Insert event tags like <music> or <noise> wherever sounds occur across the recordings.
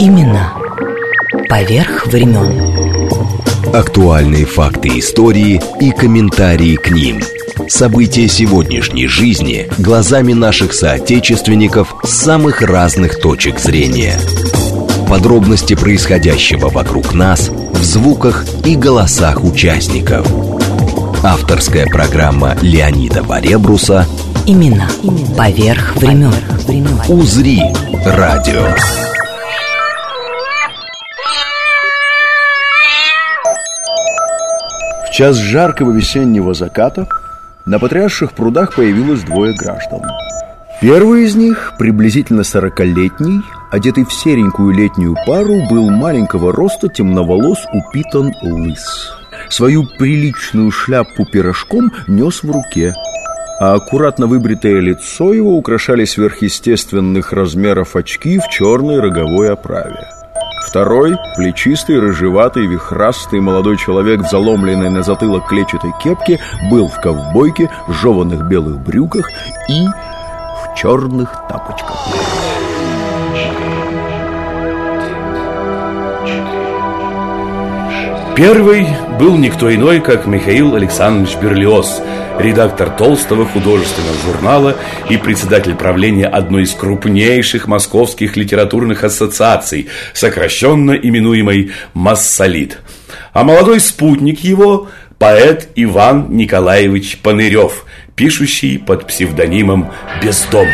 Имена Поверх времен. Актуальные факты истории и комментарии к ним. События сегодняшней жизни глазами наших соотечественников с самых разных точек зрения. Подробности происходящего вокруг нас в звуках и голосах участников Авторская программа Леонида Баребруса Имена Поверх времен «Узри» радио В час жаркого весеннего заката на потрясших прудах появилось двое граждан. Первый из них, приблизительно сорокалетний, одетый в серенькую летнюю пару, был маленького роста, темноволос, упитан лыс. Свою приличную шляпу пирожком нес в руке, а аккуратно выбритое лицо его украшали сверхъестественных размеров очки в черной роговой оправе. Второй, плечистый, рыжеватый, вихрастый молодой человек в заломленной на затылок клетчатой кепке был в ковбойке, жеванных белых брюках и в черных тапочках. Первый был никто иной, как Михаил Александрович Берлиоз, редактор толстого художественного журнала и председатель правления одной из крупнейших московских литературных ассоциаций, сокращенно именуемой «Массолит». А молодой спутник его – поэт Иван Николаевич Панырев, пишущий под псевдонимом «Бездомный».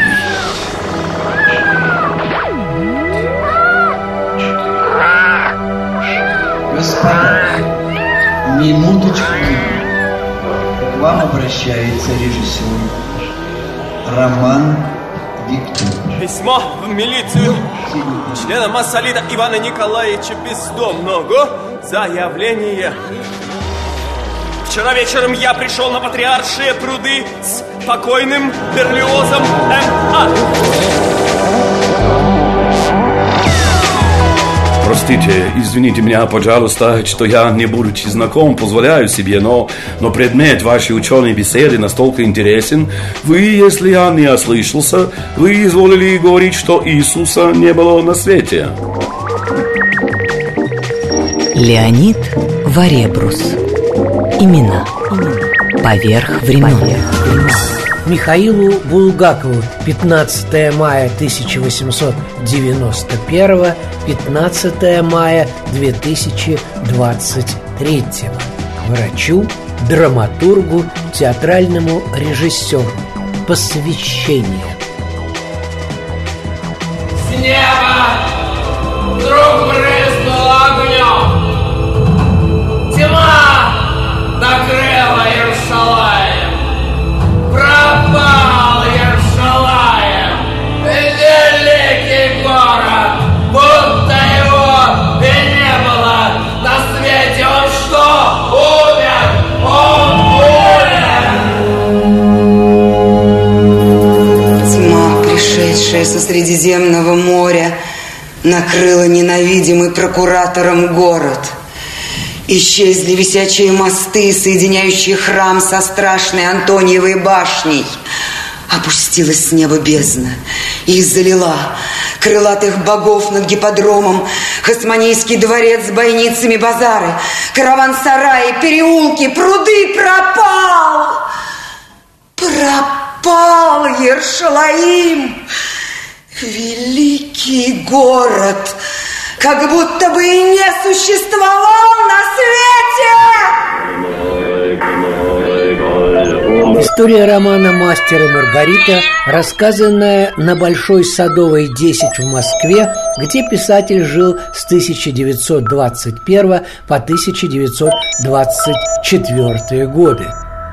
Господа, минуточку. К вам обращается режиссер Роман Виктор. Письмо в милицию члена Массолита Ивана Николаевича Бездомного. Заявление. Вчера вечером я пришел на Патриаршие пруды с покойным Берлиозом М.А. Простите, извините меня, пожалуйста, что я, не будучи знаком, позволяю себе, но, но предмет вашей ученой беседы настолько интересен. Вы, если я не ослышался, вы изволили говорить, что Иисуса не было на свете. Леонид Варебрус Имена Поверх времен Михаилу Булгакову 15 мая 1891 15 мая 2023 Врачу, драматургу, театральному режиссеру. Посвящение. С неба вдруг Средиземного моря, накрыла ненавидимый прокуратором город. Исчезли висячие мосты, соединяющие храм со страшной Антониевой башней. Опустилась с неба бездна и залила крылатых богов над гипподромом, Хасманийский дворец с бойницами базары, караван-сараи, переулки, пруды пропал! Пропал Ершалаим! Великий город, как будто бы и не существовал на свете! История романа «Мастер и Маргарита», рассказанная на Большой Садовой 10 в Москве, где писатель жил с 1921 по 1924 годы.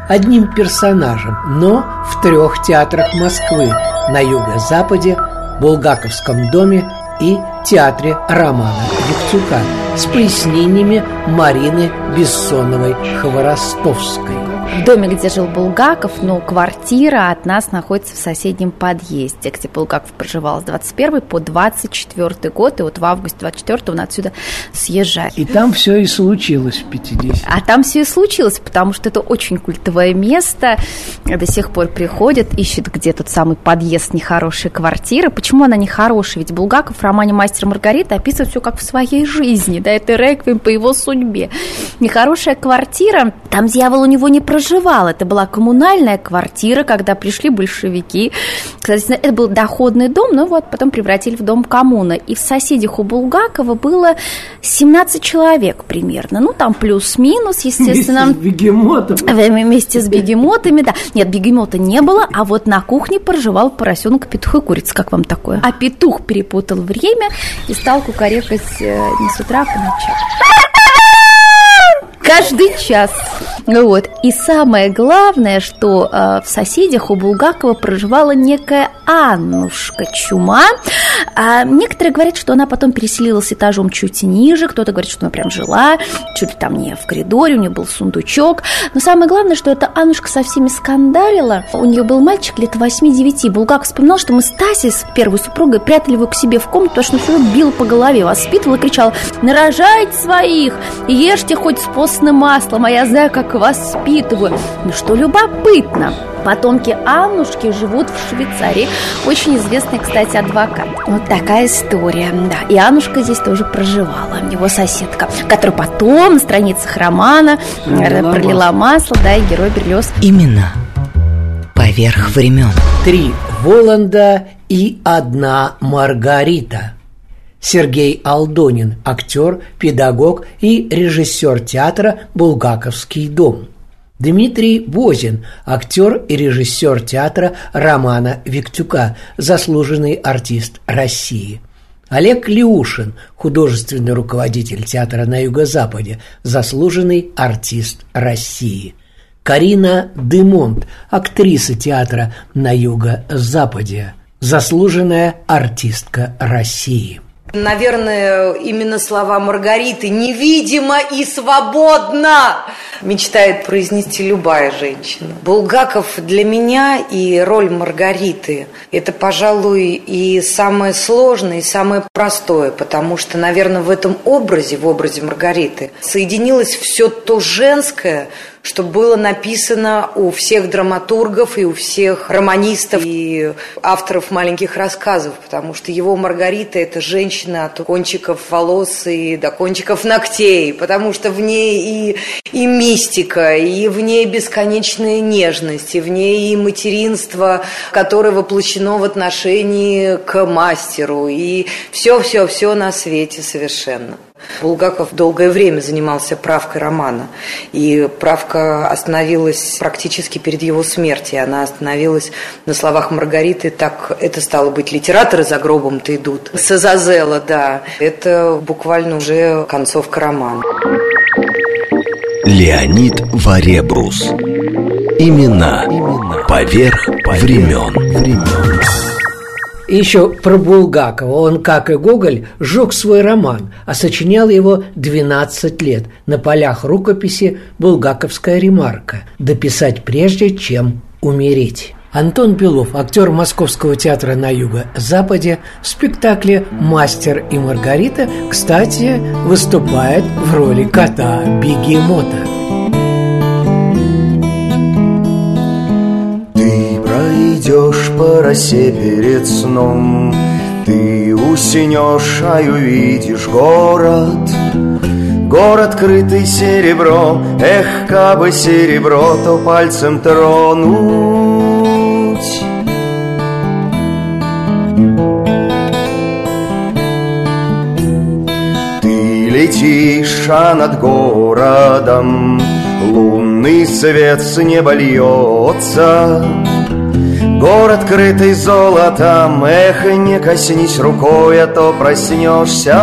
Одним персонажем, но в трех театрах Москвы на юго-западе, Булгаковском доме и театре Романа Виктюка с пояснениями Марины Бессоновой-Хворостовской. В доме, где жил Булгаков, но квартира от нас находится в соседнем подъезде, где Булгаков проживал с 21 по 24 год, и вот в августе 24 он отсюда съезжает. И там все и случилось в 50 А там все и случилось, потому что это очень культовое место, до сих пор приходят, ищут, где тот самый подъезд нехорошей квартиры. Почему она нехорошая? Ведь Булгаков в романе «Мастер Маргарита» описывает все как в своей жизни, да, это реквием по его судьбе. Нехорошая квартира, там дьявол у него не проживал, это была коммунальная квартира, когда пришли большевики. Кстати, это был доходный дом, но вот потом превратили в дом коммуны. И в соседях у Булгакова было 17 человек примерно. Ну, там плюс-минус, естественно. Вместе с бегемотом. Вместе с бегемотами, да. Нет, бегемота не было, а вот на кухне проживал поросенок, петух и курица. Как вам такое? А петух перепутал время и стал кукарекать э, не с утра, а по ночам. Каждый час. Вот. И самое главное, что э, в соседях у Булгакова проживала некая Аннушка Чума. А некоторые говорят, что она потом переселилась этажом чуть ниже, кто-то говорит, что она прям жила чуть ли там не в коридоре, у нее был сундучок. Но самое главное, что эта Аннушка со всеми скандалила. У нее был мальчик лет 8-9. Булгаков вспоминал, что мы с Тасей, с первой супругой, прятали его к себе в комнату, потому что он все бил по голове, воспитывал и кричал, нарожайте своих, ешьте хоть с постным маслом, а я знаю, как воспитываю. Ну что любопытно, Потомки Аннушки живут в Швейцарии. Очень известный, кстати, адвокат. Вот такая история, да. И Аннушка здесь тоже проживала, его соседка, которая потом на страницах романа пролила, пролила масло, да, и герой Берлиоз. Именно поверх времен. Три Воланда и одна Маргарита. Сергей Алдонин, актер, педагог и режиссер театра «Булгаковский дом». Дмитрий Бозин, актер и режиссер театра Романа Виктюка, заслуженный артист России. Олег Леушин, художественный руководитель театра на Юго-Западе, заслуженный артист России. Карина Демонт, актриса театра на Юго-Западе, заслуженная артистка России. Наверное, именно слова Маргариты «невидимо и свободно» мечтает произнести любая женщина. Булгаков для меня и роль Маргариты – это, пожалуй, и самое сложное, и самое простое, потому что, наверное, в этом образе, в образе Маргариты, соединилось все то женское, что было написано у всех драматургов и у всех романистов и авторов маленьких рассказов, потому что его Маргарита – это женщина от кончиков волос и до кончиков ногтей, потому что в ней и, и мистика, и в ней бесконечная нежность, и в ней и материнство, которое воплощено в отношении к мастеру, и все-все-все на свете совершенно. Булгаков долгое время занимался правкой романа, и правка остановилась практически перед его смертью. Она остановилась на словах Маргариты, так это стало быть, литераторы за гробом-то идут. С Азазела, да. Это буквально уже концовка романа. Леонид Варебрус. Имена, Имена. поверх времен. времен. Еще про Булгакова. Он, как и Гоголь, сжег свой роман, а сочинял его 12 лет. На полях рукописи «Булгаковская ремарка» «Дописать прежде, чем умереть». Антон Белов, актер Московского театра на Юго-Западе, в спектакле «Мастер и Маргарита», кстати, выступает в роли кота Бегемота. Идешь по росе перед сном. Ты уснешь, а увидишь город. Город, крытый серебром Эх, кабы серебро, то пальцем тронуть. Ты летишь, а над городом Лунный свет с неба льется Город, крытый золотом, эх, не коснись рукой, а то проснешься.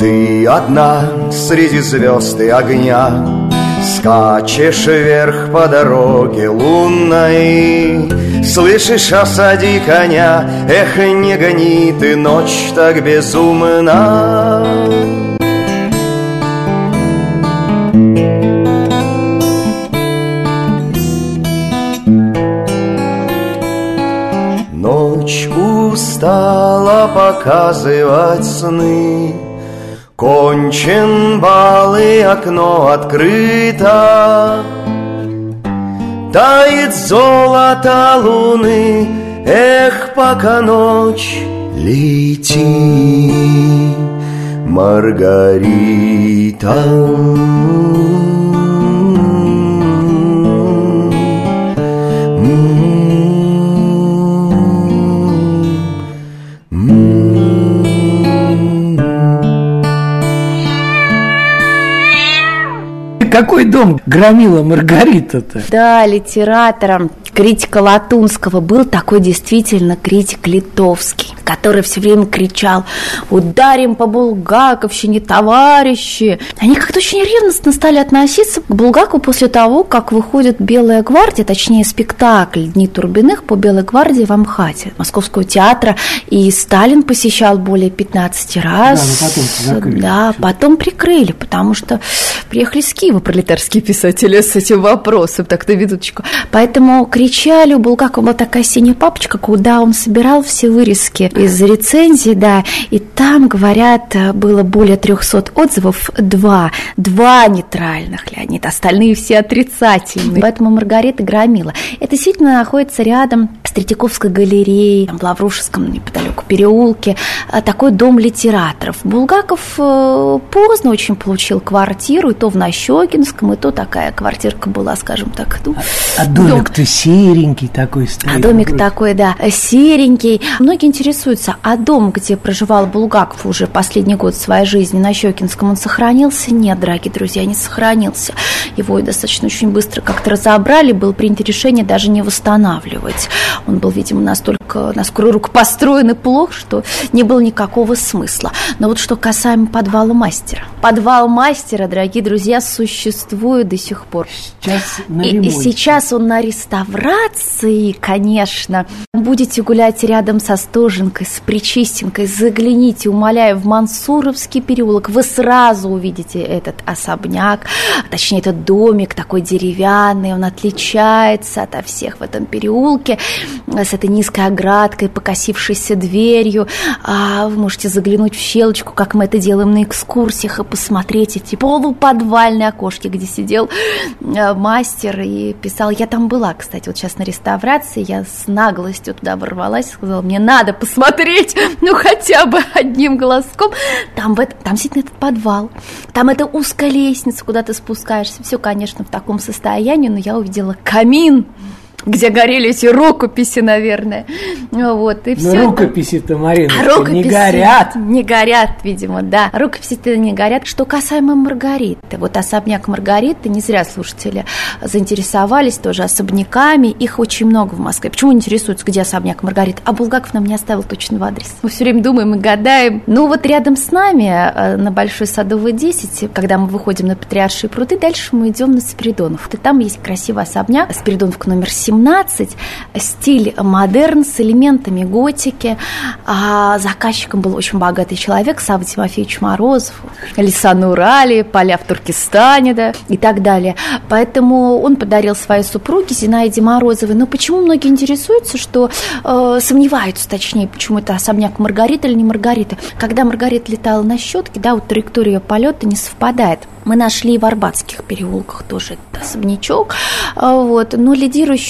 Ты одна среди звезд и огня, Скачешь вверх по дороге лунной Слышишь, осади коня Эх, не гони ты ночь так безумно устала показывать сны. Кончен бал и окно открыто. Тает золото луны Эх, пока ночь лети Маргарита Какой дом громила Маргарита-то? Да, литератором, критика Латунского был такой действительно критик литовский, который все время кричал «Ударим по Булгаковщине, товарищи!» Они как-то очень ревностно стали относиться к Булгакову после того, как выходит «Белая гвардия», точнее спектакль «Дни Турбиных» по «Белой гвардии» в Амхате, Московского театра, и Сталин посещал более 15 раз. Да, потом закрыли. Да, потом прикрыли, потому что приехали с Киева пролетарские писатели с этим вопросом, так на минуточку. Поэтому кричали, у Булгакова была такая синяя папочка, куда он собирал все вырезки из рецензий, да, и там, говорят, было более 300 отзывов, два, два нейтральных, Леонид, остальные все отрицательные. Поэтому Маргарита громила. Это действительно находится рядом с Третьяковской галереей, там, в Лаврушевском неподалеку переулке, а, такой дом литераторов. Булгаков э, поздно очень получил квартиру, и то в Нащекинском, и то такая квартирка была, скажем так, ну, А домик-то серенький такой стоит. а домик такой, да, серенький. Многие интересуются, а дом, где проживал Булгаков уже последний год своей жизни на Щекинском, он сохранился? Нет, дорогие друзья, не сохранился. Его достаточно очень быстро как-то разобрали, было принято решение даже не восстанавливать. Он был, видимо, настолько на скорую руку построен и плох, что не было никакого смысла. Но вот что касаемо подвала мастера. Подвал мастера, дорогие друзья, существует до сих пор. Сейчас на И, и сейчас он на реставрации, конечно. Будете гулять рядом со Стоженкой, с Причистенкой, загляните, умоляю, в Мансуровский переулок. Вы сразу увидите этот особняк, точнее, этот домик такой деревянный, он отличается ото всех в этом переулке с этой низкой оградкой, покосившейся дверью. А вы можете заглянуть в щелочку, как мы это делаем на экскурсиях, и посмотреть эти полуподвальные окошки, где сидел э, мастер и писал. Я там была, кстати, вот сейчас на реставрации, я с наглостью туда ворвалась, сказала, мне надо посмотреть, <laughs> ну хотя бы одним глазком. Там, в это- там действительно этот подвал, там эта узкая лестница, куда ты спускаешься. Все, конечно, в таком состоянии, но я увидела камин, где горели эти рукописи, наверное. Вот, и Но все. рукописи-то, Марина, А не рукописи горят. Не горят, видимо, да. Рукописи-то не горят. Что касаемо Маргариты, вот особняк Маргариты, не зря слушатели заинтересовались тоже особняками. Их очень много в Москве. Почему интересуются, где особняк Маргариты? А Булгаков нам не оставил точного адреса. Мы все время думаем и гадаем. Ну вот рядом с нами, э, на Большой Садовой 10, когда мы выходим на Патриаршие пруды, дальше мы идем на Спиридонов. И там есть красивый особняк, Спиридоновка номер 17, стиль модерн с элементами готики. А заказчиком был очень богатый человек, Савва Тимофеевич Морозов, леса на Урале, поля в Туркестане, да, и так далее. Поэтому он подарил своей супруге Зинаиде Морозовой. Но почему многие интересуются, что э, сомневаются, точнее, почему это особняк Маргариты или не Маргариты. Когда Маргарита летала на щетке, да, вот траектория полета не совпадает. Мы нашли и в Арбатских переулках тоже этот особнячок, А, вот, но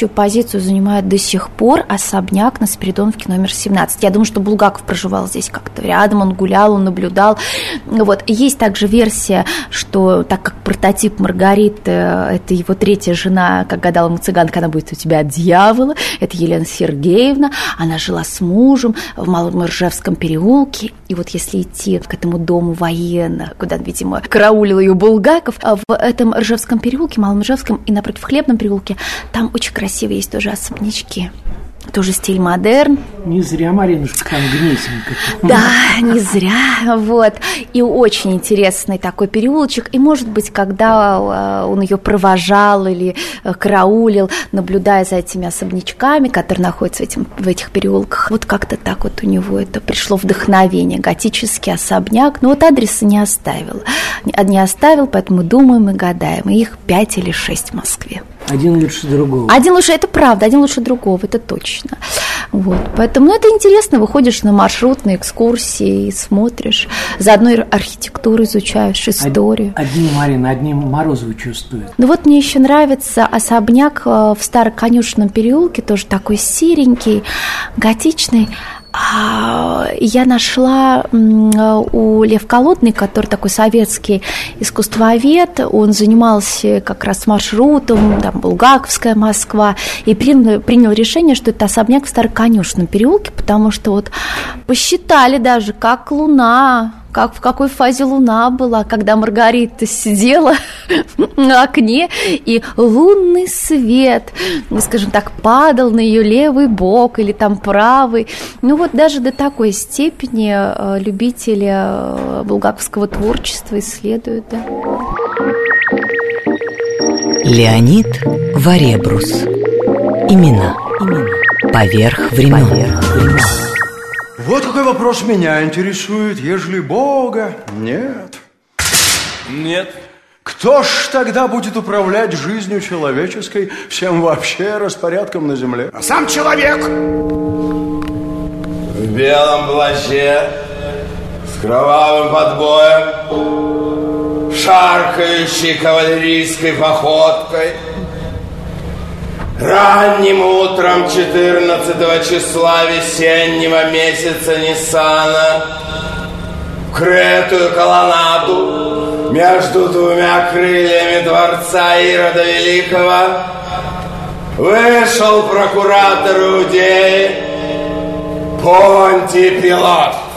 лидирующую позицию занимает до сих пор особняк на Спиридоновке номер 17. Я думаю, что Булгаков проживал здесь как-то рядом, он гулял, он наблюдал. Вот. Есть также версия, что так как прототип Маргариты, это его третья жена, как гадала ему цыганка, она будет у тебя от дьявола, это Елена Сергеевна, она жила с мужем в Малом Ржевском переулке, и вот если идти к этому дому военных, куда, видимо, караулил ее Булгаков, а в этом Ржевском переулке, Малом Ржевском и напротив Хлебном переулке, там очень красивые есть тоже особнячки тоже стиль модерн. Не зря Маринушка там гнесенько. Да, не зря, вот. И очень интересный такой переулочек. И, может быть, когда э, он ее провожал или э, караулил, наблюдая за этими особнячками, которые находятся в, этим, в этих переулках, вот как-то так вот у него это пришло вдохновение. Готический особняк. Но вот адреса не оставил. Не оставил, поэтому думаем и гадаем. И их пять или шесть в Москве. Один лучше другого. Один лучше, это правда, один лучше другого, это точно. Вот, поэтому, ну, это интересно, выходишь на маршрут, на экскурсии и смотришь, заодно архитектуру изучаешь, историю. Одни, Марина, одни Морозовы чувствуют. Ну, вот мне еще нравится особняк э, в Староконюшном переулке, тоже такой серенький, готичный, я нашла у Лев Колодный, который такой советский искусствовед, он занимался как раз маршрутом, там, Булгаковская Москва, и принял, принял решение, что это особняк в Староконюшном переулке, потому что вот посчитали даже, как Луна как в какой фазе луна была, когда Маргарита сидела <laughs> на окне, и лунный свет, ну, скажем так, падал на ее левый бок или там правый. Ну вот даже до такой степени э, любители э, булгаковского творчества исследуют. Да. Леонид Варебрус. Имена. Имена. Поверх времен. Поверх времен. Вот какой вопрос меня интересует, ежели Бога нет. Нет. Кто ж тогда будет управлять жизнью человеческой, всем вообще распорядком на земле? А сам человек! В белом плаще, с кровавым подбоем, шаркающей кавалерийской походкой – Ранним утром 14 числа весеннего месяца Ниссана в крытую колоннаду между двумя крыльями дворца Ирода Великого вышел прокуратор Иудеи Понтий Пилат.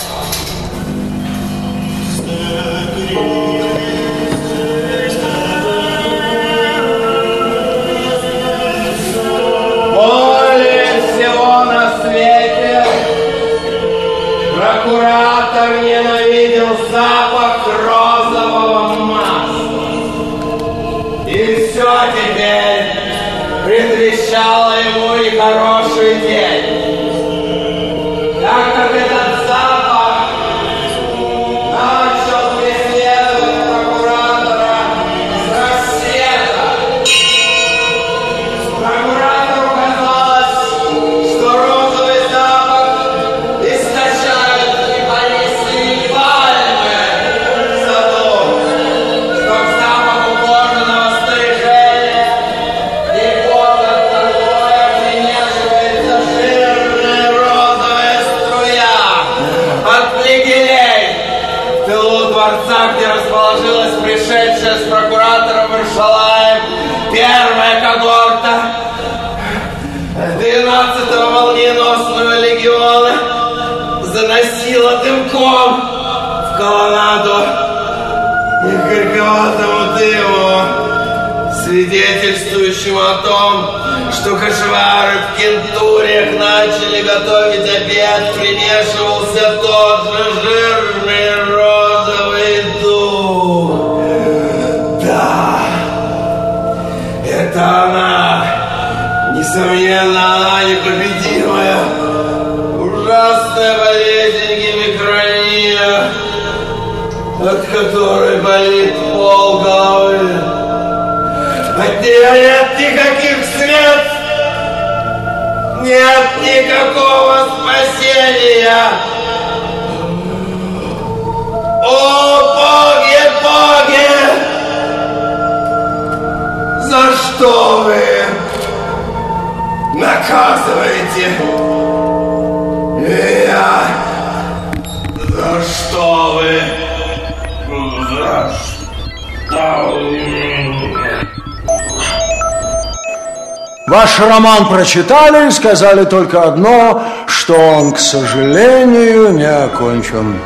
Запах розового масла. И все теперь предвещало ему и хороший день. Начали готовить обед, примешивался тот же жирный розовый дух. Да, это она. Несомненно, она непобедимая. Ужасная болезнь гемикрония, от которой болит пол головы. От нее нет никаких средств, никакого спасения. О, боги, боги! За что вы наказываете меня? За что вы? За что Ваш роман прочитали и сказали только одно, что он, к сожалению, не окончен.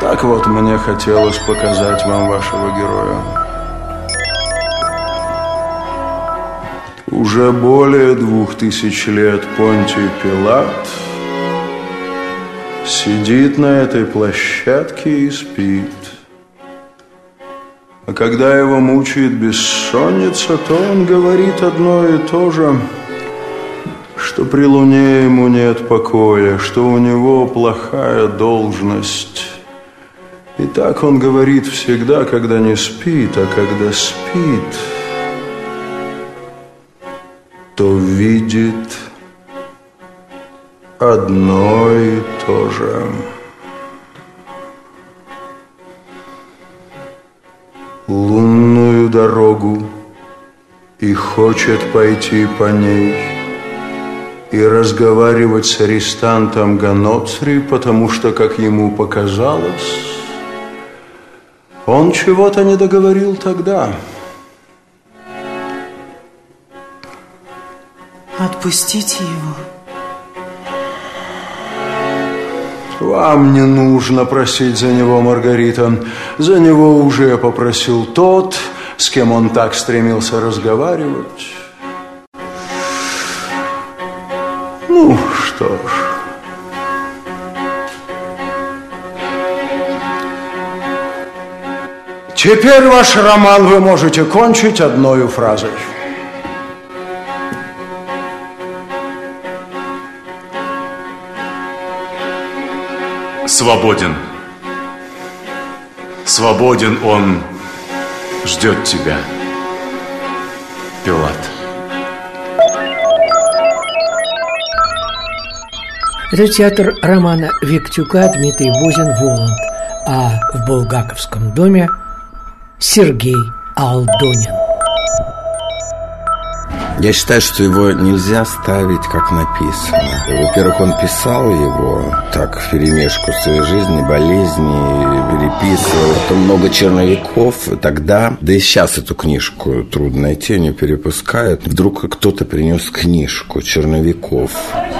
Так вот, мне хотелось показать вам вашего героя. Уже более двух тысяч лет Понтий Пилат сидит на этой площадке и спит. А когда его мучает бессонница, то он говорит одно и то же, что при луне ему нет покоя, что у него плохая должность. И так он говорит всегда, когда не спит, а когда спит, то видит одно и то же. Дорогу и хочет пойти по ней и разговаривать с арестантом Ганоцри, потому что, как ему показалось, он чего-то не договорил тогда. Отпустите его. Вам не нужно просить за него, Маргарита. За него уже попросил тот, с кем он так стремился разговаривать. Ну, что ж. Теперь ваш роман вы можете кончить одной фразой. свободен. Свободен он, ждет тебя, Пилат. Это театр романа Виктюка Дмитрий Бузин «Воланд», а в Булгаковском доме Сергей Алдонин. Я считаю, что его нельзя ставить как написано. Во-первых, он писал его так в перемешку своей жизни, болезни, переписывал. Это много черновиков. Тогда, да и сейчас эту книжку трудно найти, они перепускают. Вдруг кто-то принес книжку черновиков.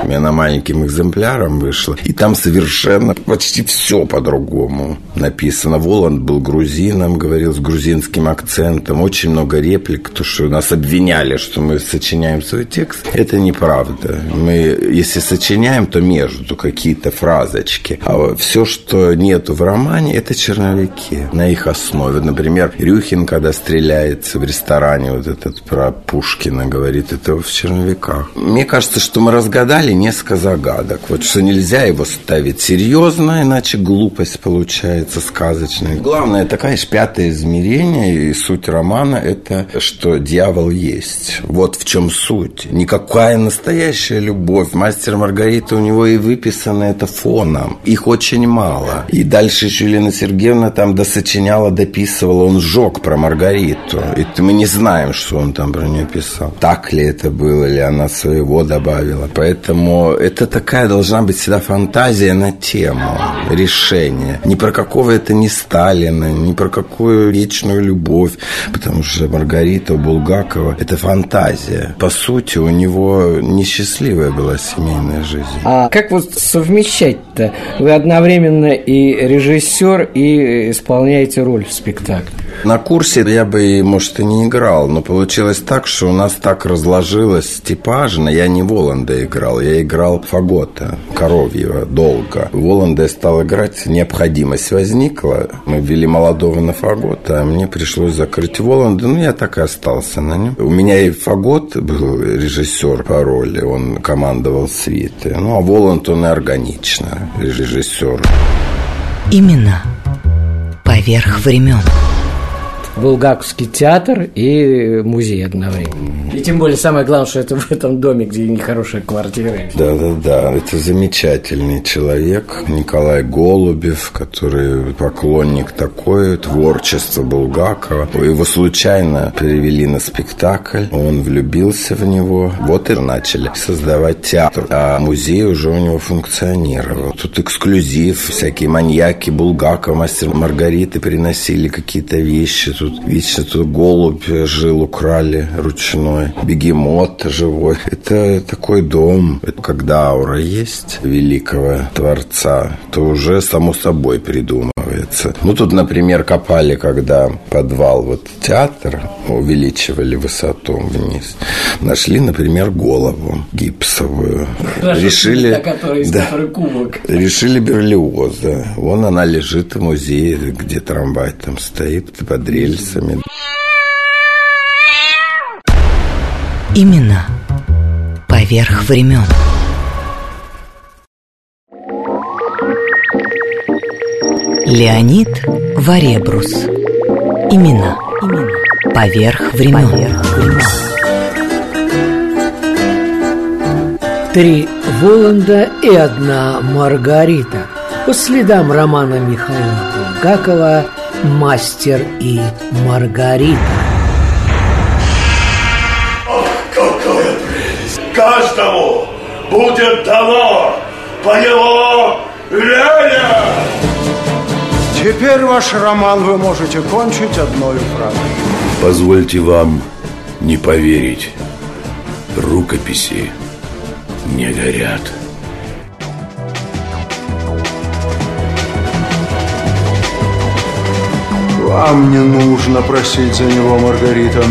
У меня на маленьким экземпляром вышла. И там совершенно почти все по-другому написано. Воланд был грузином, говорил с грузинским акцентом. Очень много реплик, то, что нас обвиняли, что мы сочиняем свой текст, это неправда. Мы, если сочиняем, то между какие-то фразочки. А все, что нету в романе, это черновики на их основе. Например, Рюхин, когда стреляется в ресторане, вот этот про Пушкина говорит, это в черновиках. Мне кажется, что мы разгадали несколько загадок. Вот что нельзя его ставить серьезно, иначе глупость получается сказочная. Главное, это, конечно, пятое измерение, и суть романа – это что дьявол есть. Вот в чем суть. Никакая настоящая любовь. Мастер Маргарита у него и выписано это фоном. Их очень мало. И дальше еще Елена Сергеевна там досочиняла, дописывала. Он сжег про Маргариту. И мы не знаем, что он там про нее писал. Так ли это было, или она своего добавила. Поэтому это такая должна быть всегда фантазия на тему решения. Ни про какого это не Сталина, ни про какую вечную любовь. Потому что Маргарита Булгакова – это фантазия. По сути, у него несчастливая была семейная жизнь. А как вот совмещать-то? Вы одновременно и режиссер, и исполняете роль в спектакле. На курсе я бы, может, и не играл, но получилось так, что у нас так разложилось типажно. Я не Воланда играл, я играл Фагота, Коровьева, долго. Воланда я стал играть, необходимость возникла. Мы ввели молодого на Фагота, а мне пришлось закрыть Воланда. Ну, я так и остался на нем. У меня и Фагот был режиссер по роли, он командовал свиты. Ну, а Воланд, он и органично режиссер. Именно поверх времен. Булгаковский театр и музей одновременно. И тем более самое главное, что это в этом доме, где нехорошая квартира. Да, да, да. Это замечательный человек Николай Голубев, который поклонник такой творчества Булгакова. Его случайно перевели на спектакль, он влюбился в него. Вот и начали создавать театр. А музей уже у него функционировал. Тут эксклюзив, всякие маньяки Булгакова, мастер Маргариты приносили какие-то вещи тут вечно тут голубь жил, украли ручной, бегемот живой. Это такой дом. Это когда аура есть великого Творца, то уже само собой придумывается оказывается. Ну, тут, например, копали, когда подвал вот театра, увеличивали высоту вниз, нашли, например, голову гипсовую. Хорошо, решили, та, которая, из да, кубок. решили Берлиоза. Вон она лежит в музее, где трамвай там стоит под рельсами. Имена поверх времен. Леонид Варебрус. Имена. Имена. Поверх времен. Поверх времен. Три Воланда и одна Маргарита По следам романа Михаила Булгакова «Мастер и Маргарита» Какая прелесть! Каждому будет дано по его Леня! Теперь ваш роман вы можете кончить одной фразой. Позвольте вам не поверить. Рукописи не горят. Вам не нужно просить за него, Маргарита.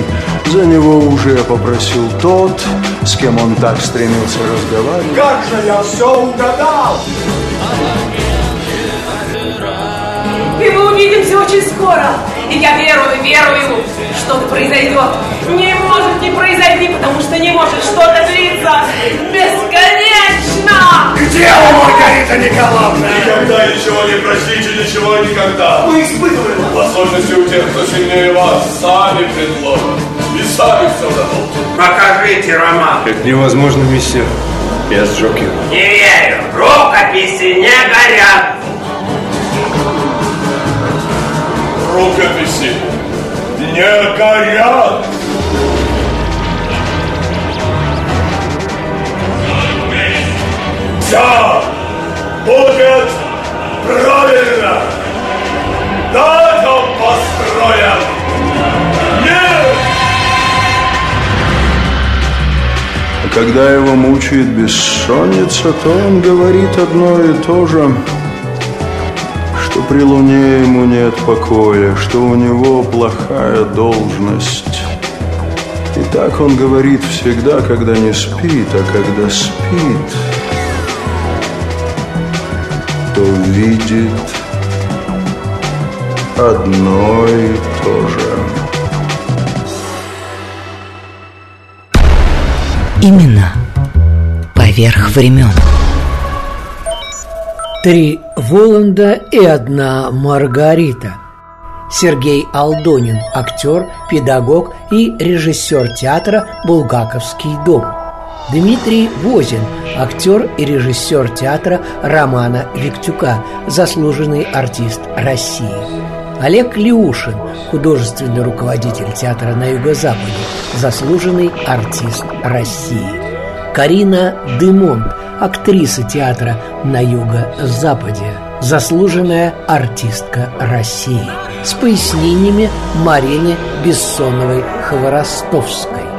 За него уже попросил тот, с кем он так стремился разговаривать. Как же я все угадал! Очень скоро. И я верую, верую, что-то произойдет. Не может не произойти, потому что не может что-то длиться бесконечно. Где вы, Маргарита Николаевна? Никогда ничего не просите, ничего никогда. Мы испытываем. В особенности у тех, кто сильнее вас, сами предложат. И сами все дадут. Покажите роман. Это невозможно, месье. Я сжег его. Не верю. Рукописи не горят. Рукописи не горят. Все будет правильно. Построен мир. А Когда его мучает бессонница, то он говорит одно и то же, при луне ему нет покоя, что у него плохая должность. И так он говорит всегда, когда не спит, а когда спит, то видит одно и то же. Имена поверх времен. Три Воланда и одна Маргарита Сергей Алдонин, актер, педагог и режиссер театра «Булгаковский дом» Дмитрий Возин, актер и режиссер театра Романа Виктюка, заслуженный артист России. Олег Леушин, художественный руководитель театра на Юго-Западе, заслуженный артист России. Карина Дымонт, актриса театра на Юго-Западе, заслуженная артистка России. С пояснениями Марины Бессоновой-Хворостовской.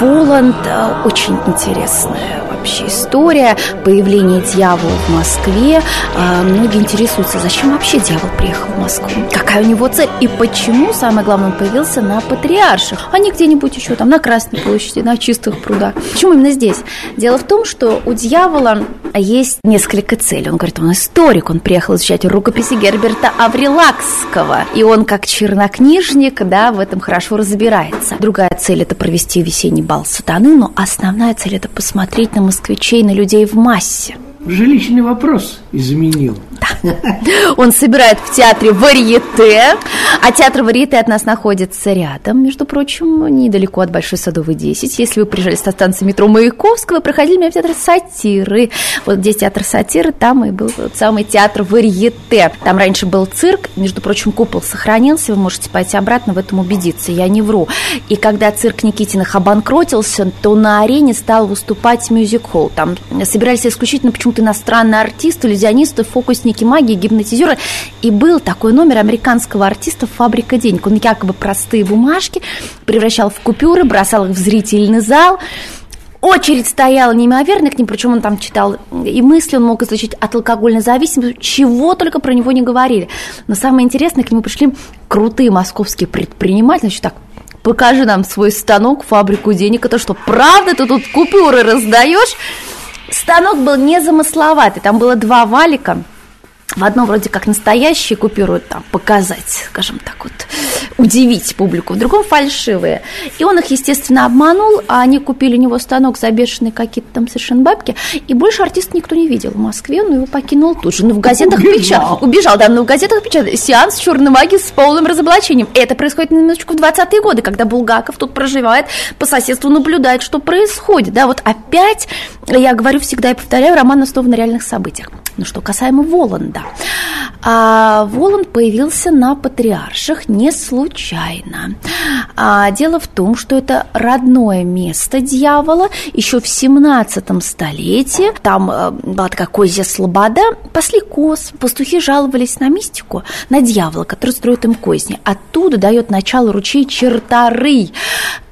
Воланд э, очень интересная вообще история появления дьявола в Москве. А, Многие интересуются, зачем вообще дьявол приехал в Москву, какая у него цель и почему, самое главное, он появился на Патриарших, а не где-нибудь еще там на Красной площади, на Чистых прудах. Почему именно здесь? Дело в том, что у дьявола есть несколько целей. Он говорит, он историк, он приехал изучать рукописи Герберта Аврилакского, и он как чернокнижник, да, в этом хорошо разбирается. Другая цель – это провести весенний бал сатаны, но основная цель – это посмотреть на москвичей, на людей в массе. Жилищный вопрос изменил. Он собирает в театре Варьете, а театр Варьете от нас находится рядом, между прочим, недалеко от Большой Садовой 10. Если вы приезжали со станции метро Маяковского, проходили мимо театра Сатиры. Вот здесь театр Сатиры, там и был тот самый театр Варьете. Там раньше был цирк, между прочим, купол сохранился, вы можете пойти обратно в этом убедиться, я не вру. И когда цирк Никитиных обанкротился, то на арене стал выступать мюзик-холл. Там собирались исключительно почему-то иностранные артисты, иллюзионисты, фокусники, маги, гипнотизеры. И был такой номер американского артиста «Фабрика денег». Он якобы простые бумажки превращал в купюры, бросал их в зрительный зал. очередь стояла неимоверная к ним, причем он там читал и мысли, он мог изучить от алкогольной зависимости, чего только про него не говорили. Но самое интересное, к нему пришли крутые московские предприниматели, значит, так, покажи нам свой станок, фабрику денег, это что, правда ты тут купюры раздаешь? Станок был незамысловатый, там было два валика – в одном вроде как настоящие купюры там показать, скажем так вот, удивить публику, в другом фальшивые. И он их, естественно, обманул, а они купили у него станок за бешеные какие-то там совершенно бабки, и больше артиста никто не видел в Москве, он его покинул тут же. Но в газетах печатал, убежал, да, но в газетах печатал сеанс черной магии с полным разоблачением. Это происходит на минуточку в 20-е годы, когда Булгаков тут проживает, по соседству наблюдает, что происходит. Да, вот опять, я говорю всегда и повторяю, роман основан на реальных событиях. Ну что касаемо Воланда. А Воланд появился на Патриарших не случайно. А дело в том, что это родное место дьявола. Еще в 17 столетии там э, была такая козья слобода, пасли коз. Пастухи жаловались на мистику, на дьявола, который строит им козни. Оттуда дает начало ручей Черторый,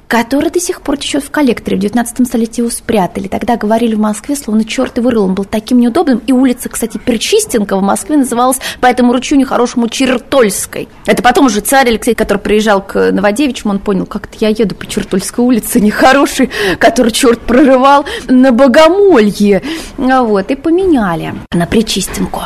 который до сих пор течет в коллекторе. В 19 столетии его спрятали. Тогда говорили в Москве, словно черт и вырыл. Он был таким неудобным. И улица, кстати, Перчистенко в Москве называлась по этому ручью нехорошему Чертольской. Это потом уже царь Алексей, который приезжал к Новодевичьему, он понял, как-то я еду по Чертольской улице нехорошей, который черт прорывал на Богомолье. Вот, и поменяли на Причистенку.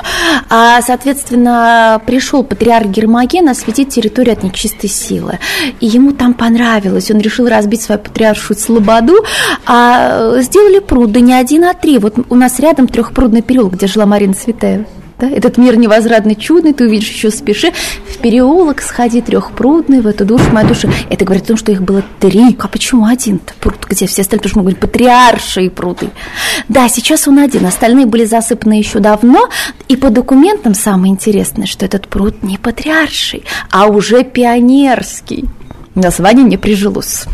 А, соответственно, пришел патриарх Гермоген осветить территорию от нечистой силы. И ему там понравилось. Он решил разбить свою патриаршую слободу, а э, сделали пруд, да не один, а три. Вот у нас рядом трехпрудный переулок, где жила Марина Цветаева. Да? Этот мир невозвратный, чудный, ты увидишь еще спеши. В переулок сходи трехпрудный, в эту душу, моя душа. Это говорит о том, что их было три. А почему один-то пруд, где все остальные? Потому что мы говорим, патриаршие пруды. Да, сейчас он один, остальные были засыпаны еще давно. И по документам самое интересное, что этот пруд не патриарший, а уже пионерский название не прижилось.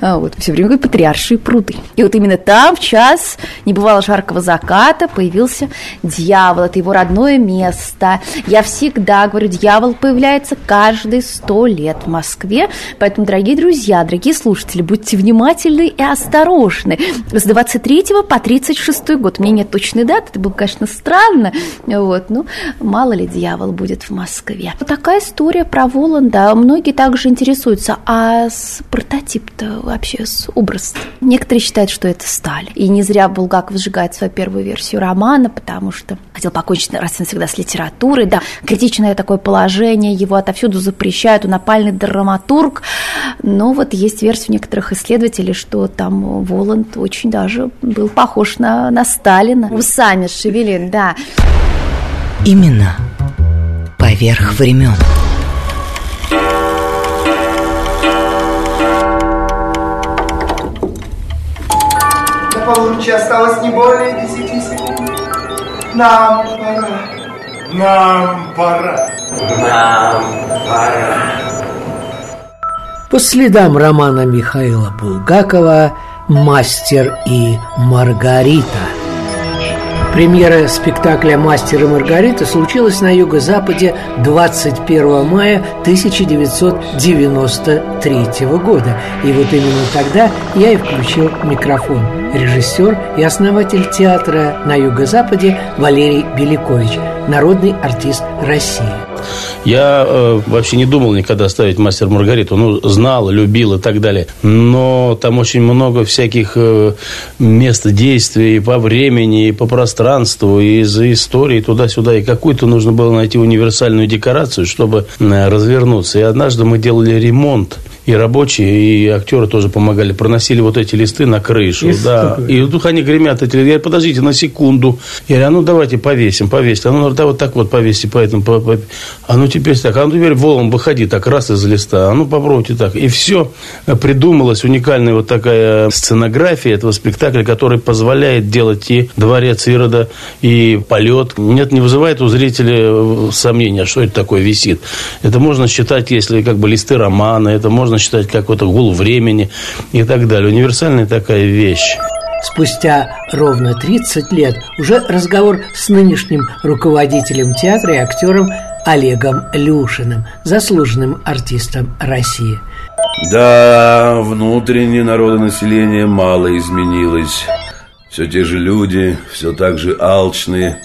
А вот, все время говорят патриаршие пруды. И вот именно там в час небывало жаркого заката появился дьявол. Это его родное место. Я всегда говорю, дьявол появляется каждые сто лет в Москве. Поэтому, дорогие друзья, дорогие слушатели, будьте внимательны и осторожны. С 23 по 36 год. У меня нет точной даты, это было, конечно, странно. Вот, ну, мало ли дьявол будет в Москве. Вот такая история про Воланда. Многие также интересуются, а с прототип это вообще образ. Некоторые считают, что это сталь. И не зря Булгаков сжигает свою первую версию романа, потому что хотел покончить раз и навсегда с литературой. Да, критичное такое положение, его отовсюду запрещают, он опальный драматург. Но вот есть версия некоторых исследователей, что там Воланд очень даже был похож на, на Сталина. Усами шевелин, да. Именно поверх времен. Полуночи осталось не более десяти секунд. Нам пора. Нам пора. Нам пора. По следам романа Михаила Булгакова «Мастер и Маргарита» Премьера спектакля «Мастер и Маргарита» случилась на юго-западе 21 мая 1993 года. И вот именно тогда я и включил микрофон. Режиссер и основатель театра на юго-западе Валерий Белякович, народный артист России. Я э, вообще не думал никогда ставить мастер Маргариту. Ну, знал, любил и так далее. Но там очень много всяких э, мест действия и по времени, и по пространству, и из-за истории туда-сюда. И какую-то нужно было найти универсальную декорацию, чтобы э, развернуться. И однажды мы делали ремонт и рабочие, и актеры тоже помогали, проносили вот эти листы на крышу. И да. И вдруг они гремят эти Я говорю, подождите на секунду. Я говорю, а ну давайте повесим, повесим. А ну да вот так вот повесьте, поэтому. По, по... А ну теперь так, а ну теперь волом выходи так раз из листа. А ну попробуйте так. И все придумалась уникальная вот такая сценография этого спектакля, который позволяет делать и дворец Ирода, и полет. Нет, не вызывает у зрителя сомнения, что это такое висит. Это можно считать, если как бы листы романа, это можно можно считать как вот гул времени и так далее. Универсальная такая вещь. Спустя ровно 30 лет уже разговор с нынешним руководителем театра и актером Олегом Люшиным, заслуженным артистом России. Да, внутреннее народонаселение мало изменилось. Все те же люди, все так же алчные.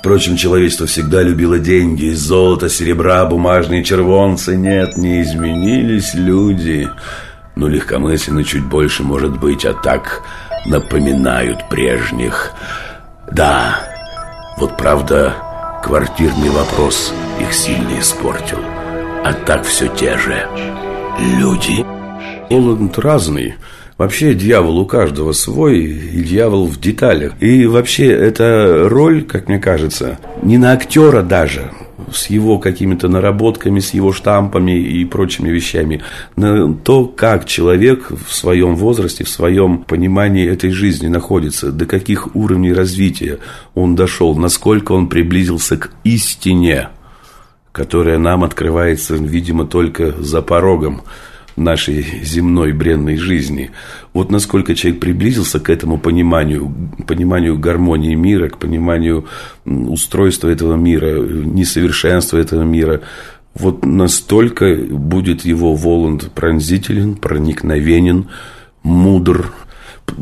Впрочем, человечество всегда любило деньги, золото, серебра, бумажные червонцы. Нет, не изменились люди. Но легкомысленно чуть больше может быть, а так напоминают прежних. Да, вот правда, квартирный вопрос их сильно испортил. А так все те же люди. Он разный. Вообще дьявол у каждого свой, и дьявол в деталях. И вообще эта роль, как мне кажется, не на актера даже, с его какими-то наработками, с его штампами и прочими вещами, на то, как человек в своем возрасте, в своем понимании этой жизни находится, до каких уровней развития он дошел, насколько он приблизился к истине, которая нам открывается, видимо, только за порогом нашей земной бренной жизни. Вот насколько человек приблизился к этому пониманию, пониманию гармонии мира, к пониманию устройства этого мира, несовершенства этого мира, вот настолько будет его Воланд пронзителен, проникновенен, мудр,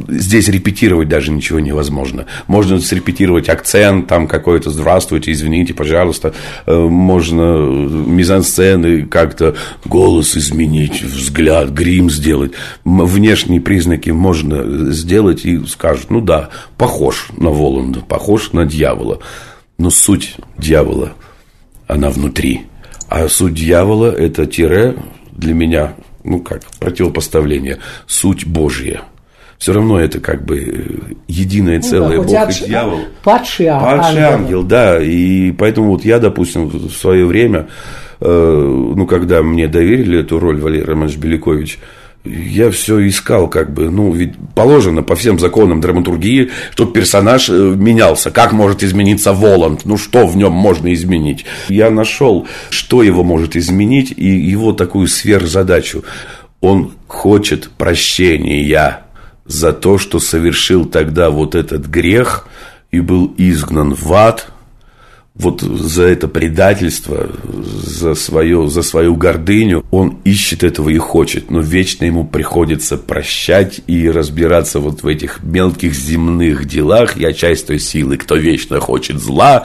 здесь репетировать даже ничего невозможно. Можно срепетировать акцент, там какой-то «здравствуйте», «извините, пожалуйста». Э, можно мизансцены как-то голос изменить, взгляд, грим сделать. Внешние признаки можно сделать и скажут, ну да, похож на Воланда, похож на дьявола. Но суть дьявола, она внутри. А суть дьявола – это тире для меня, ну как, противопоставление, суть Божья – все равно это как бы э, единое целое, ну, да, Бог и дьявол. Падший, падший ангел. ангел, да. И поэтому вот я, допустим, в свое время, э, ну, когда мне доверили эту роль Валерий Романович Белякович, я все искал, как бы, ну, ведь положено по всем законам драматургии, чтобы персонаж э, менялся. Как может измениться Воланд? Ну, что в нем можно изменить? Я нашел, что его может изменить, и его такую сверхзадачу. Он хочет прощения за то, что совершил тогда вот этот грех и был изгнан в ад, вот за это предательство, за, свое, за свою гордыню, он ищет этого и хочет, но вечно ему приходится прощать и разбираться вот в этих мелких земных делах. Я часть той силы, кто вечно хочет зла,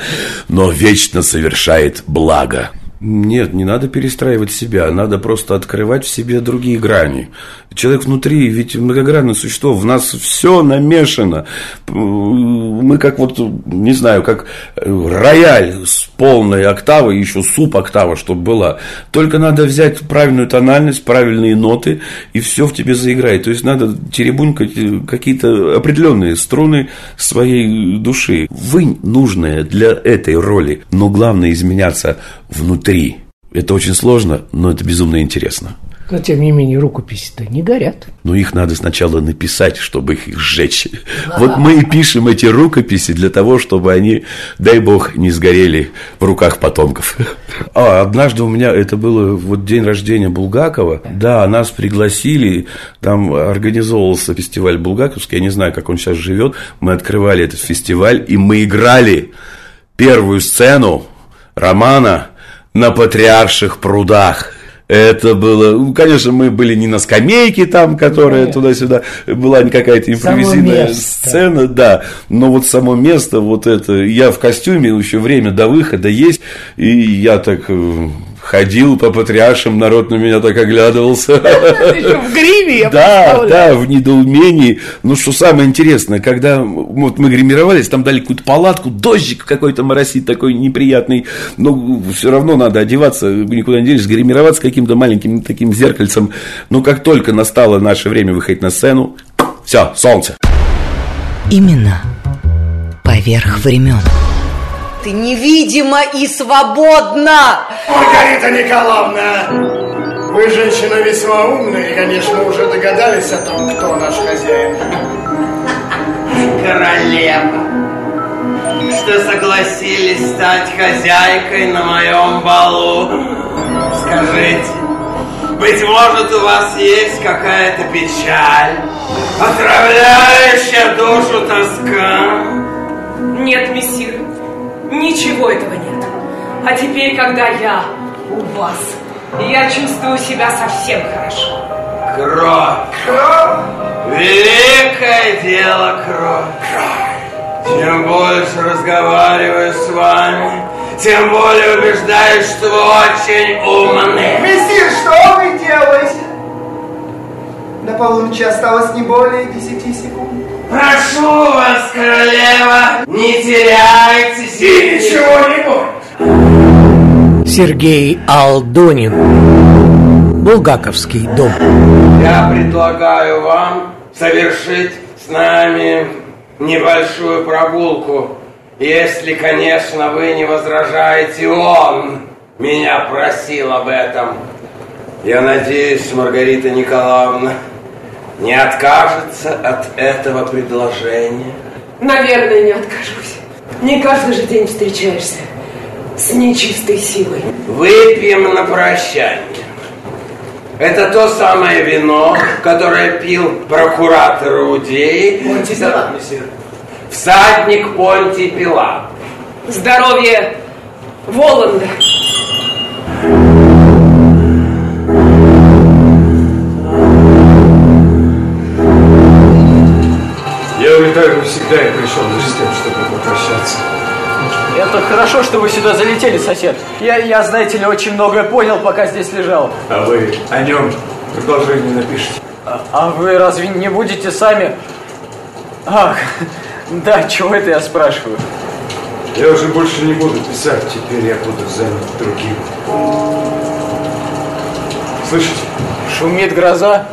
но вечно совершает благо. Нет, не надо перестраивать себя, надо просто открывать в себе другие грани. Человек внутри, ведь многогранное существо, в нас все намешано. Мы как вот, не знаю, как рояль с полной октавой, еще суп октава, чтобы была. Только надо взять правильную тональность, правильные ноты, и все в тебе заиграет. То есть надо теребунькать какие-то определенные струны своей души. Вы нужная для этой роли, но главное изменяться внутри. Это очень сложно, но это безумно интересно. Но, тем не менее, рукописи-то не горят. Но их надо сначала написать, чтобы их сжечь. А-а-а. Вот мы и пишем эти рукописи для того, чтобы они, дай бог, не сгорели в руках потомков. А, однажды у меня, это было вот день рождения Булгакова. Да, нас пригласили, там организовывался фестиваль Булгаковский, я не знаю, как он сейчас живет. Мы открывали этот фестиваль, и мы играли первую сцену романа на Патриарших прудах. Это было, ну, конечно, мы были не на скамейке там, которая туда-сюда была какая-то импровизийная сцена, да, но вот само место, вот это, я в костюме еще время до выхода есть, и я так э, ходил по патриаршим, народ на меня так оглядывался. <laughs> В гриме, я Да, да, в недоумении. Ну, что самое интересное, когда вот мы гримировались, там дали какую-то палатку, дождик какой-то моросит такой неприятный, но все равно надо одеваться, никуда не денешься, гримироваться каким-то маленьким таким зеркальцем. Но как только настало наше время выходить на сцену, все, солнце. Именно поверх времен. Ты невидима и свободна! Маргарита Николаевна! Вы, женщина, весьма умная и, конечно, уже догадались о том, кто наш хозяин. Королева, что согласились стать хозяйкой на моем балу. Скажите, быть может, у вас есть какая-то печаль, отравляющая душу тоска? Нет, мессир, Ничего этого нет. А теперь, когда я у вас, я чувствую себя совсем хорошо. Кровь. Кровь. Великое дело кровь. Чем больше разговариваю с вами, тем более убеждаюсь, что вы очень умны. Мессир, что вы делаете? До полуночи осталось не более десяти секунд. Прошу вас, королева, не теряйте И ничего не будет. Сергей Алдонин. Булгаковский дом. Я предлагаю вам совершить с нами небольшую прогулку. Если, конечно, вы не возражаете, он меня просил об этом. Я надеюсь, Маргарита Николаевна не откажется от этого предложения. Наверное, не откажусь. Не каждый же день встречаешься с нечистой силой. Выпьем на прощание. Это то самое вино, которое пил прокуратор Иудеи. Понтий Пилат, месье. Всадник Понтий Пилат. Здоровье Воланда. Что вы сюда залетели, сосед. Я, я, знаете ли, очень многое понял, пока здесь лежал. А вы о нем продолжение напишите. А, а вы разве не будете сами... Ах, да, чего это я спрашиваю? Я уже больше не буду писать, теперь я буду занят другим. Слышите? Шумит гроза?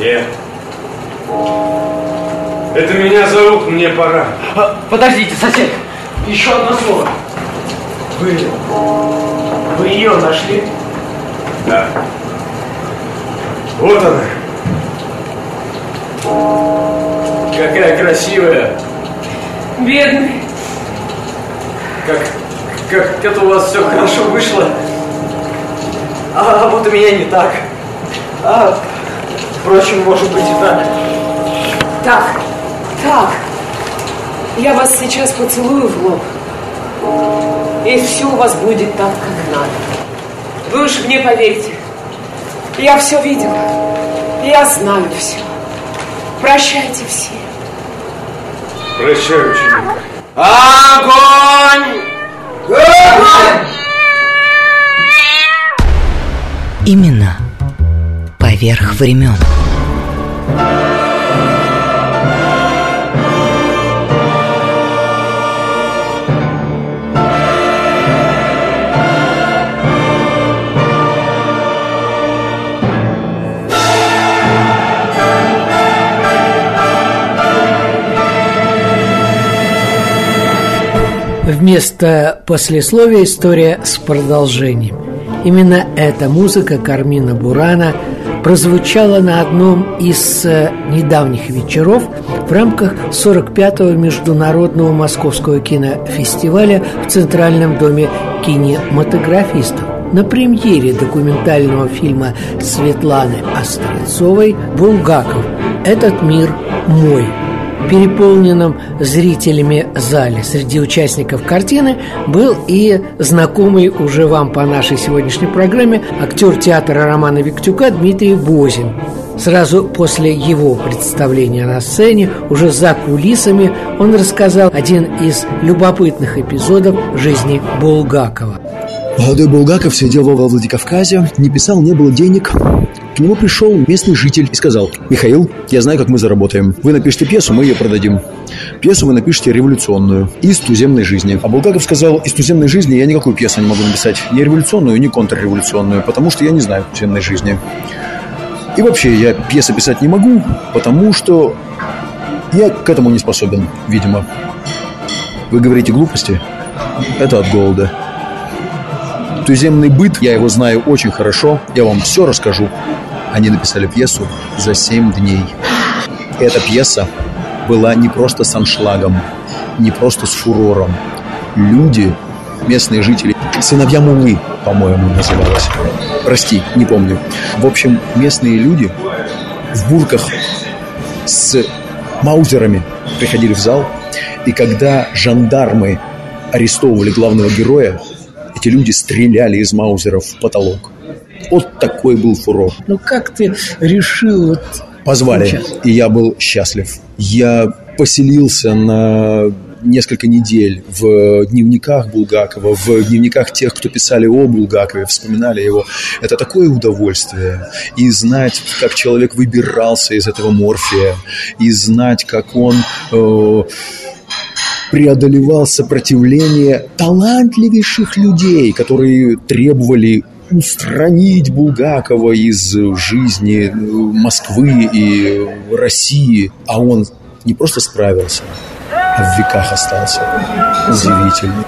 Нет. Это меня зовут, мне пора. А, подождите, сосед. Еще одно слово. Вы... Вы ее нашли? Да. Вот она. Какая красивая. Бедный. Как, как это у вас все хорошо вышло. А, вот у меня не так. А, впрочем, может быть и так. Так, так. Я вас сейчас поцелую в лоб. И все у вас будет так, как надо. Вы уж мне поверьте. Я все видела. Я знаю все. Прощайте все. Прощай, ученик. Огонь! Огонь! Именно поверх времен. Вместо послесловия история с продолжением. Именно эта музыка Кармина Бурана прозвучала на одном из э, недавних вечеров в рамках 45-го Международного Московского кинофестиваля в Центральном доме кинематографистов. На премьере документального фильма Светланы Острецовой «Булгаков. Этот мир мой» переполненном зрителями зале. Среди участников картины был и знакомый уже вам по нашей сегодняшней программе актер театра Романа Виктюка Дмитрий Бозин. Сразу после его представления на сцене, уже за кулисами, он рассказал один из любопытных эпизодов жизни Булгакова. Молодой Булгаков сидел во Владикавказе, не писал, не было денег. К нему пришел местный житель и сказал, «Михаил, я знаю, как мы заработаем. Вы напишите пьесу, мы ее продадим. Пьесу вы напишите революционную, из туземной жизни». А Булгаков сказал, «Из туземной жизни я никакую пьесу не могу написать. Ни революционную, ни контрреволюционную, потому что я не знаю туземной жизни. И вообще, я пьесы писать не могу, потому что я к этому не способен, видимо. Вы говорите глупости? Это от голода. Туземный быт, я его знаю очень хорошо, я вам все расскажу. Они написали пьесу за семь дней. Эта пьеса была не просто с аншлагом, не просто с фурором. Люди, местные жители, сыновья Мулы, по-моему, называлась. Прости, не помню. В общем, местные люди в бурках с маузерами приходили в зал, и когда жандармы арестовывали главного героя, эти люди стреляли из маузеров в потолок. Вот такой был фурор. Ну как ты решил вот Позвали, Сейчас. и я был счастлив. Я поселился на несколько недель в дневниках Булгакова, в дневниках тех, кто писали о Булгакове, вспоминали его. Это такое удовольствие. И знать, как человек выбирался из этого морфия, и знать, как он э, преодолевал сопротивление талантливейших людей, которые требовали устранить Булгакова из жизни э, Москвы и России. А он не просто справился, а в веках остался. Удивительно.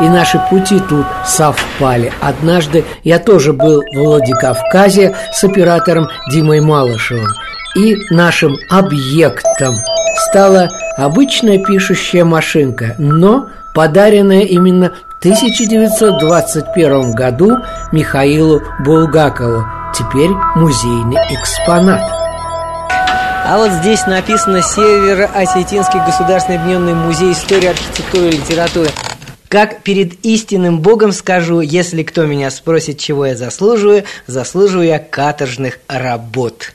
И наши пути тут совпали. Однажды я тоже был в Владикавказе с оператором Димой Малышевым. И нашим объектом стала обычная пишущая машинка, но подаренная именно в 1921 году Михаилу Булгакову. Теперь музейный экспонат. А вот здесь написано Северо-Осетинский государственный объединенный музей истории, архитектуры и литературы. Как перед истинным Богом скажу, если кто меня спросит, чего я заслуживаю, заслуживаю я каторжных работ.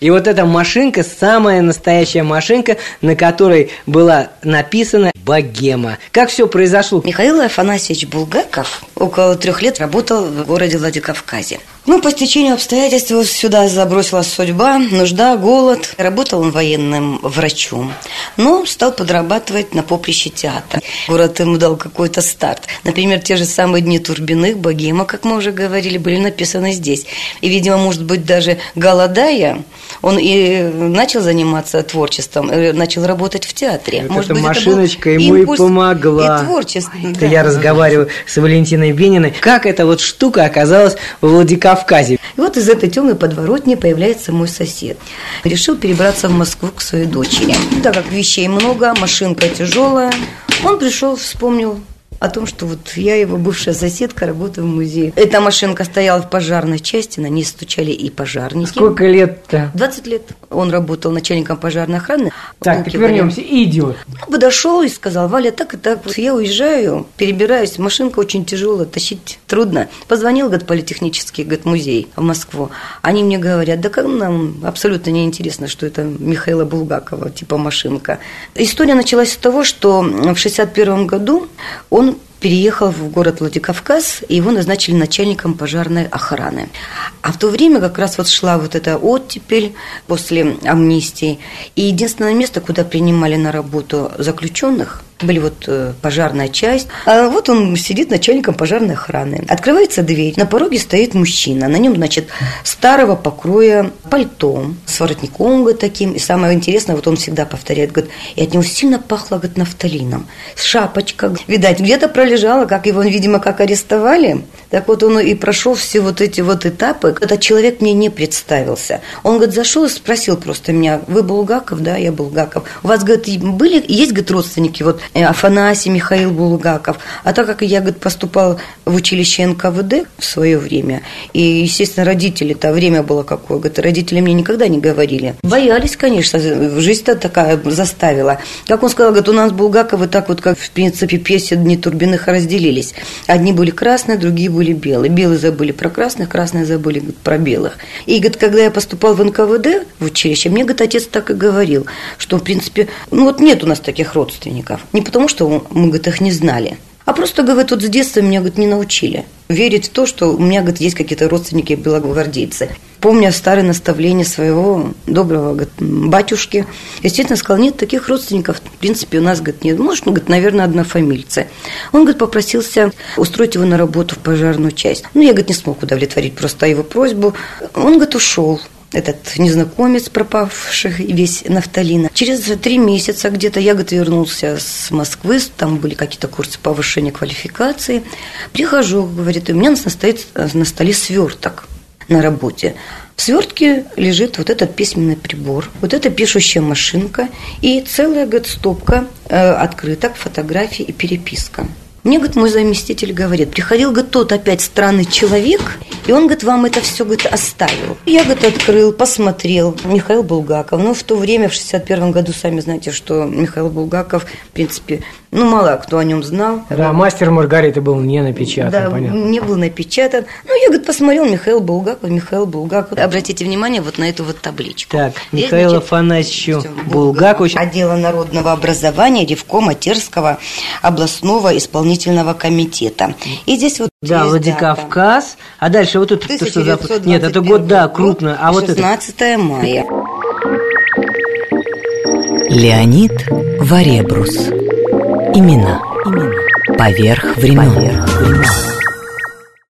И вот эта машинка, самая настоящая машинка, на которой была написана «Богема». Как все произошло? Михаил Афанасьевич Булгаков около трех лет работал в городе Владикавказе. Ну, по стечению обстоятельств его сюда забросила судьба, нужда, голод. Работал он военным врачом, но стал подрабатывать на поприще театра. Город ему дал какой-то старт. Например, те же самые «Дни Турбиных», «Богема», как мы уже говорили, были написаны здесь. И, видимо, может быть, даже голодая, он и начал заниматься творчеством, э, начал работать в театре. Вот может эта быть, машиночка это ему и помогла. И творчество. Это да. я разговариваю с Валентиной Бениной. Как эта вот штука оказалась в Владикавказе? И вот из этой темной подворотни появляется мой сосед. Решил перебраться в Москву к своей дочери. Так как вещей много, машинка тяжелая, он пришел, вспомнил о том, что вот я его бывшая соседка, работаю в музее. Эта машинка стояла в пожарной части, на ней стучали и пожарники. Сколько лет-то? 20 лет. Он работал начальником пожарной охраны. Так, так вернемся. Идет. Подошел и сказал, Валя, так и так, вот я уезжаю, перебираюсь, машинка очень тяжелая, тащить трудно. Позвонил, говорит, политехнический, говорит, музей в Москву. Они мне говорят, да как нам абсолютно не интересно, что это Михаила Булгакова, типа машинка. История началась с того, что в 61 году он переехал в город Владикавказ, и его назначили начальником пожарной охраны. А в то время как раз вот шла вот эта оттепель после амнистии, и единственное место, куда принимали на работу заключенных, были вот э, пожарная часть. А вот он сидит начальником пожарной охраны. Открывается дверь. На пороге стоит мужчина. На нем, значит, старого покроя пальто с воротником говорит, таким. И самое интересное, вот он всегда повторяет, говорит, и от него сильно пахло, говорит, нафталином. Шапочка, видать, где-то пролежала, как его, видимо, как арестовали. Так вот он и прошел все вот эти вот этапы. Этот человек мне не представился. Он, говорит, зашел и спросил просто меня, вы Булгаков? Да, я Булгаков. У вас, говорит, были, есть, говорит, родственники, вот Афанасий Михаил Булгаков. А так как я, говорит, поступал в училище НКВД в свое время, и, естественно, родители-то, время было какое, говорит, родители мне никогда не говорили. Боялись, конечно, жизнь-то такая заставила. Как он сказал, говорит, у нас Булгаковы так вот, как в принципе песни Дни Турбиных разделились. Одни были красные, другие были белые. Белые забыли про красных, красные забыли говорит, про белых. И, говорит, когда я поступал в НКВД, в училище, мне, говорит, отец так и говорил, что, в принципе, ну вот нет у нас таких родственников. Не потому, что мы, говорит, их не знали, а просто, говорит, вот с детства меня, говорит, не научили верить в то, что у меня, говорит, есть какие-то родственники белогвардейцы. Помня старые наставления своего доброго говорит, батюшки, естественно, сказал, нет таких родственников, в принципе, у нас, говорит, нет. Может, ну, говорит, наверное, однофамильцы. Он, говорит, попросился устроить его на работу в пожарную часть. Ну, я, говорит, не смог удовлетворить просто его просьбу. Он, говорит, ушел этот незнакомец, пропавший весь нафталина. Через три месяца где-то я, говорит, вернулся с Москвы, там были какие-то курсы повышения квалификации. Прихожу, говорит, у меня стоит на столе сверток на работе. В свертке лежит вот этот письменный прибор, вот эта пишущая машинка и целая, говорит, стопка э, открыток, фотографий и переписка. Мне, говорит, мой заместитель говорит, приходил, говорит, тот опять странный человек, и он, говорит, вам это все, говорит, оставил. Я, говорит, открыл, посмотрел. Михаил Булгаков. Ну, в то время, в 61 году, сами знаете, что Михаил Булгаков, в принципе, Ну, мало кто о нем знал. Да, мастер Маргарита был не напечатан, Да, понятно. не был напечатан. Ну, я, говорит, посмотрел Михаил Булгаков, Михаил Булгаков. Обратите внимание вот на эту вот табличку. Так, Здесь, Михаил Афанасьевич Булгаков. Отдела народного образования Ревкома Терского областного исполнительного комитета. И здесь вот Да, есть Владикавказ. А дальше вот тут то, что за... 1921 Нет, это год, да, крупно. А вот это... 16 мая. Леонид Варебрус. Имена. Поверх времен.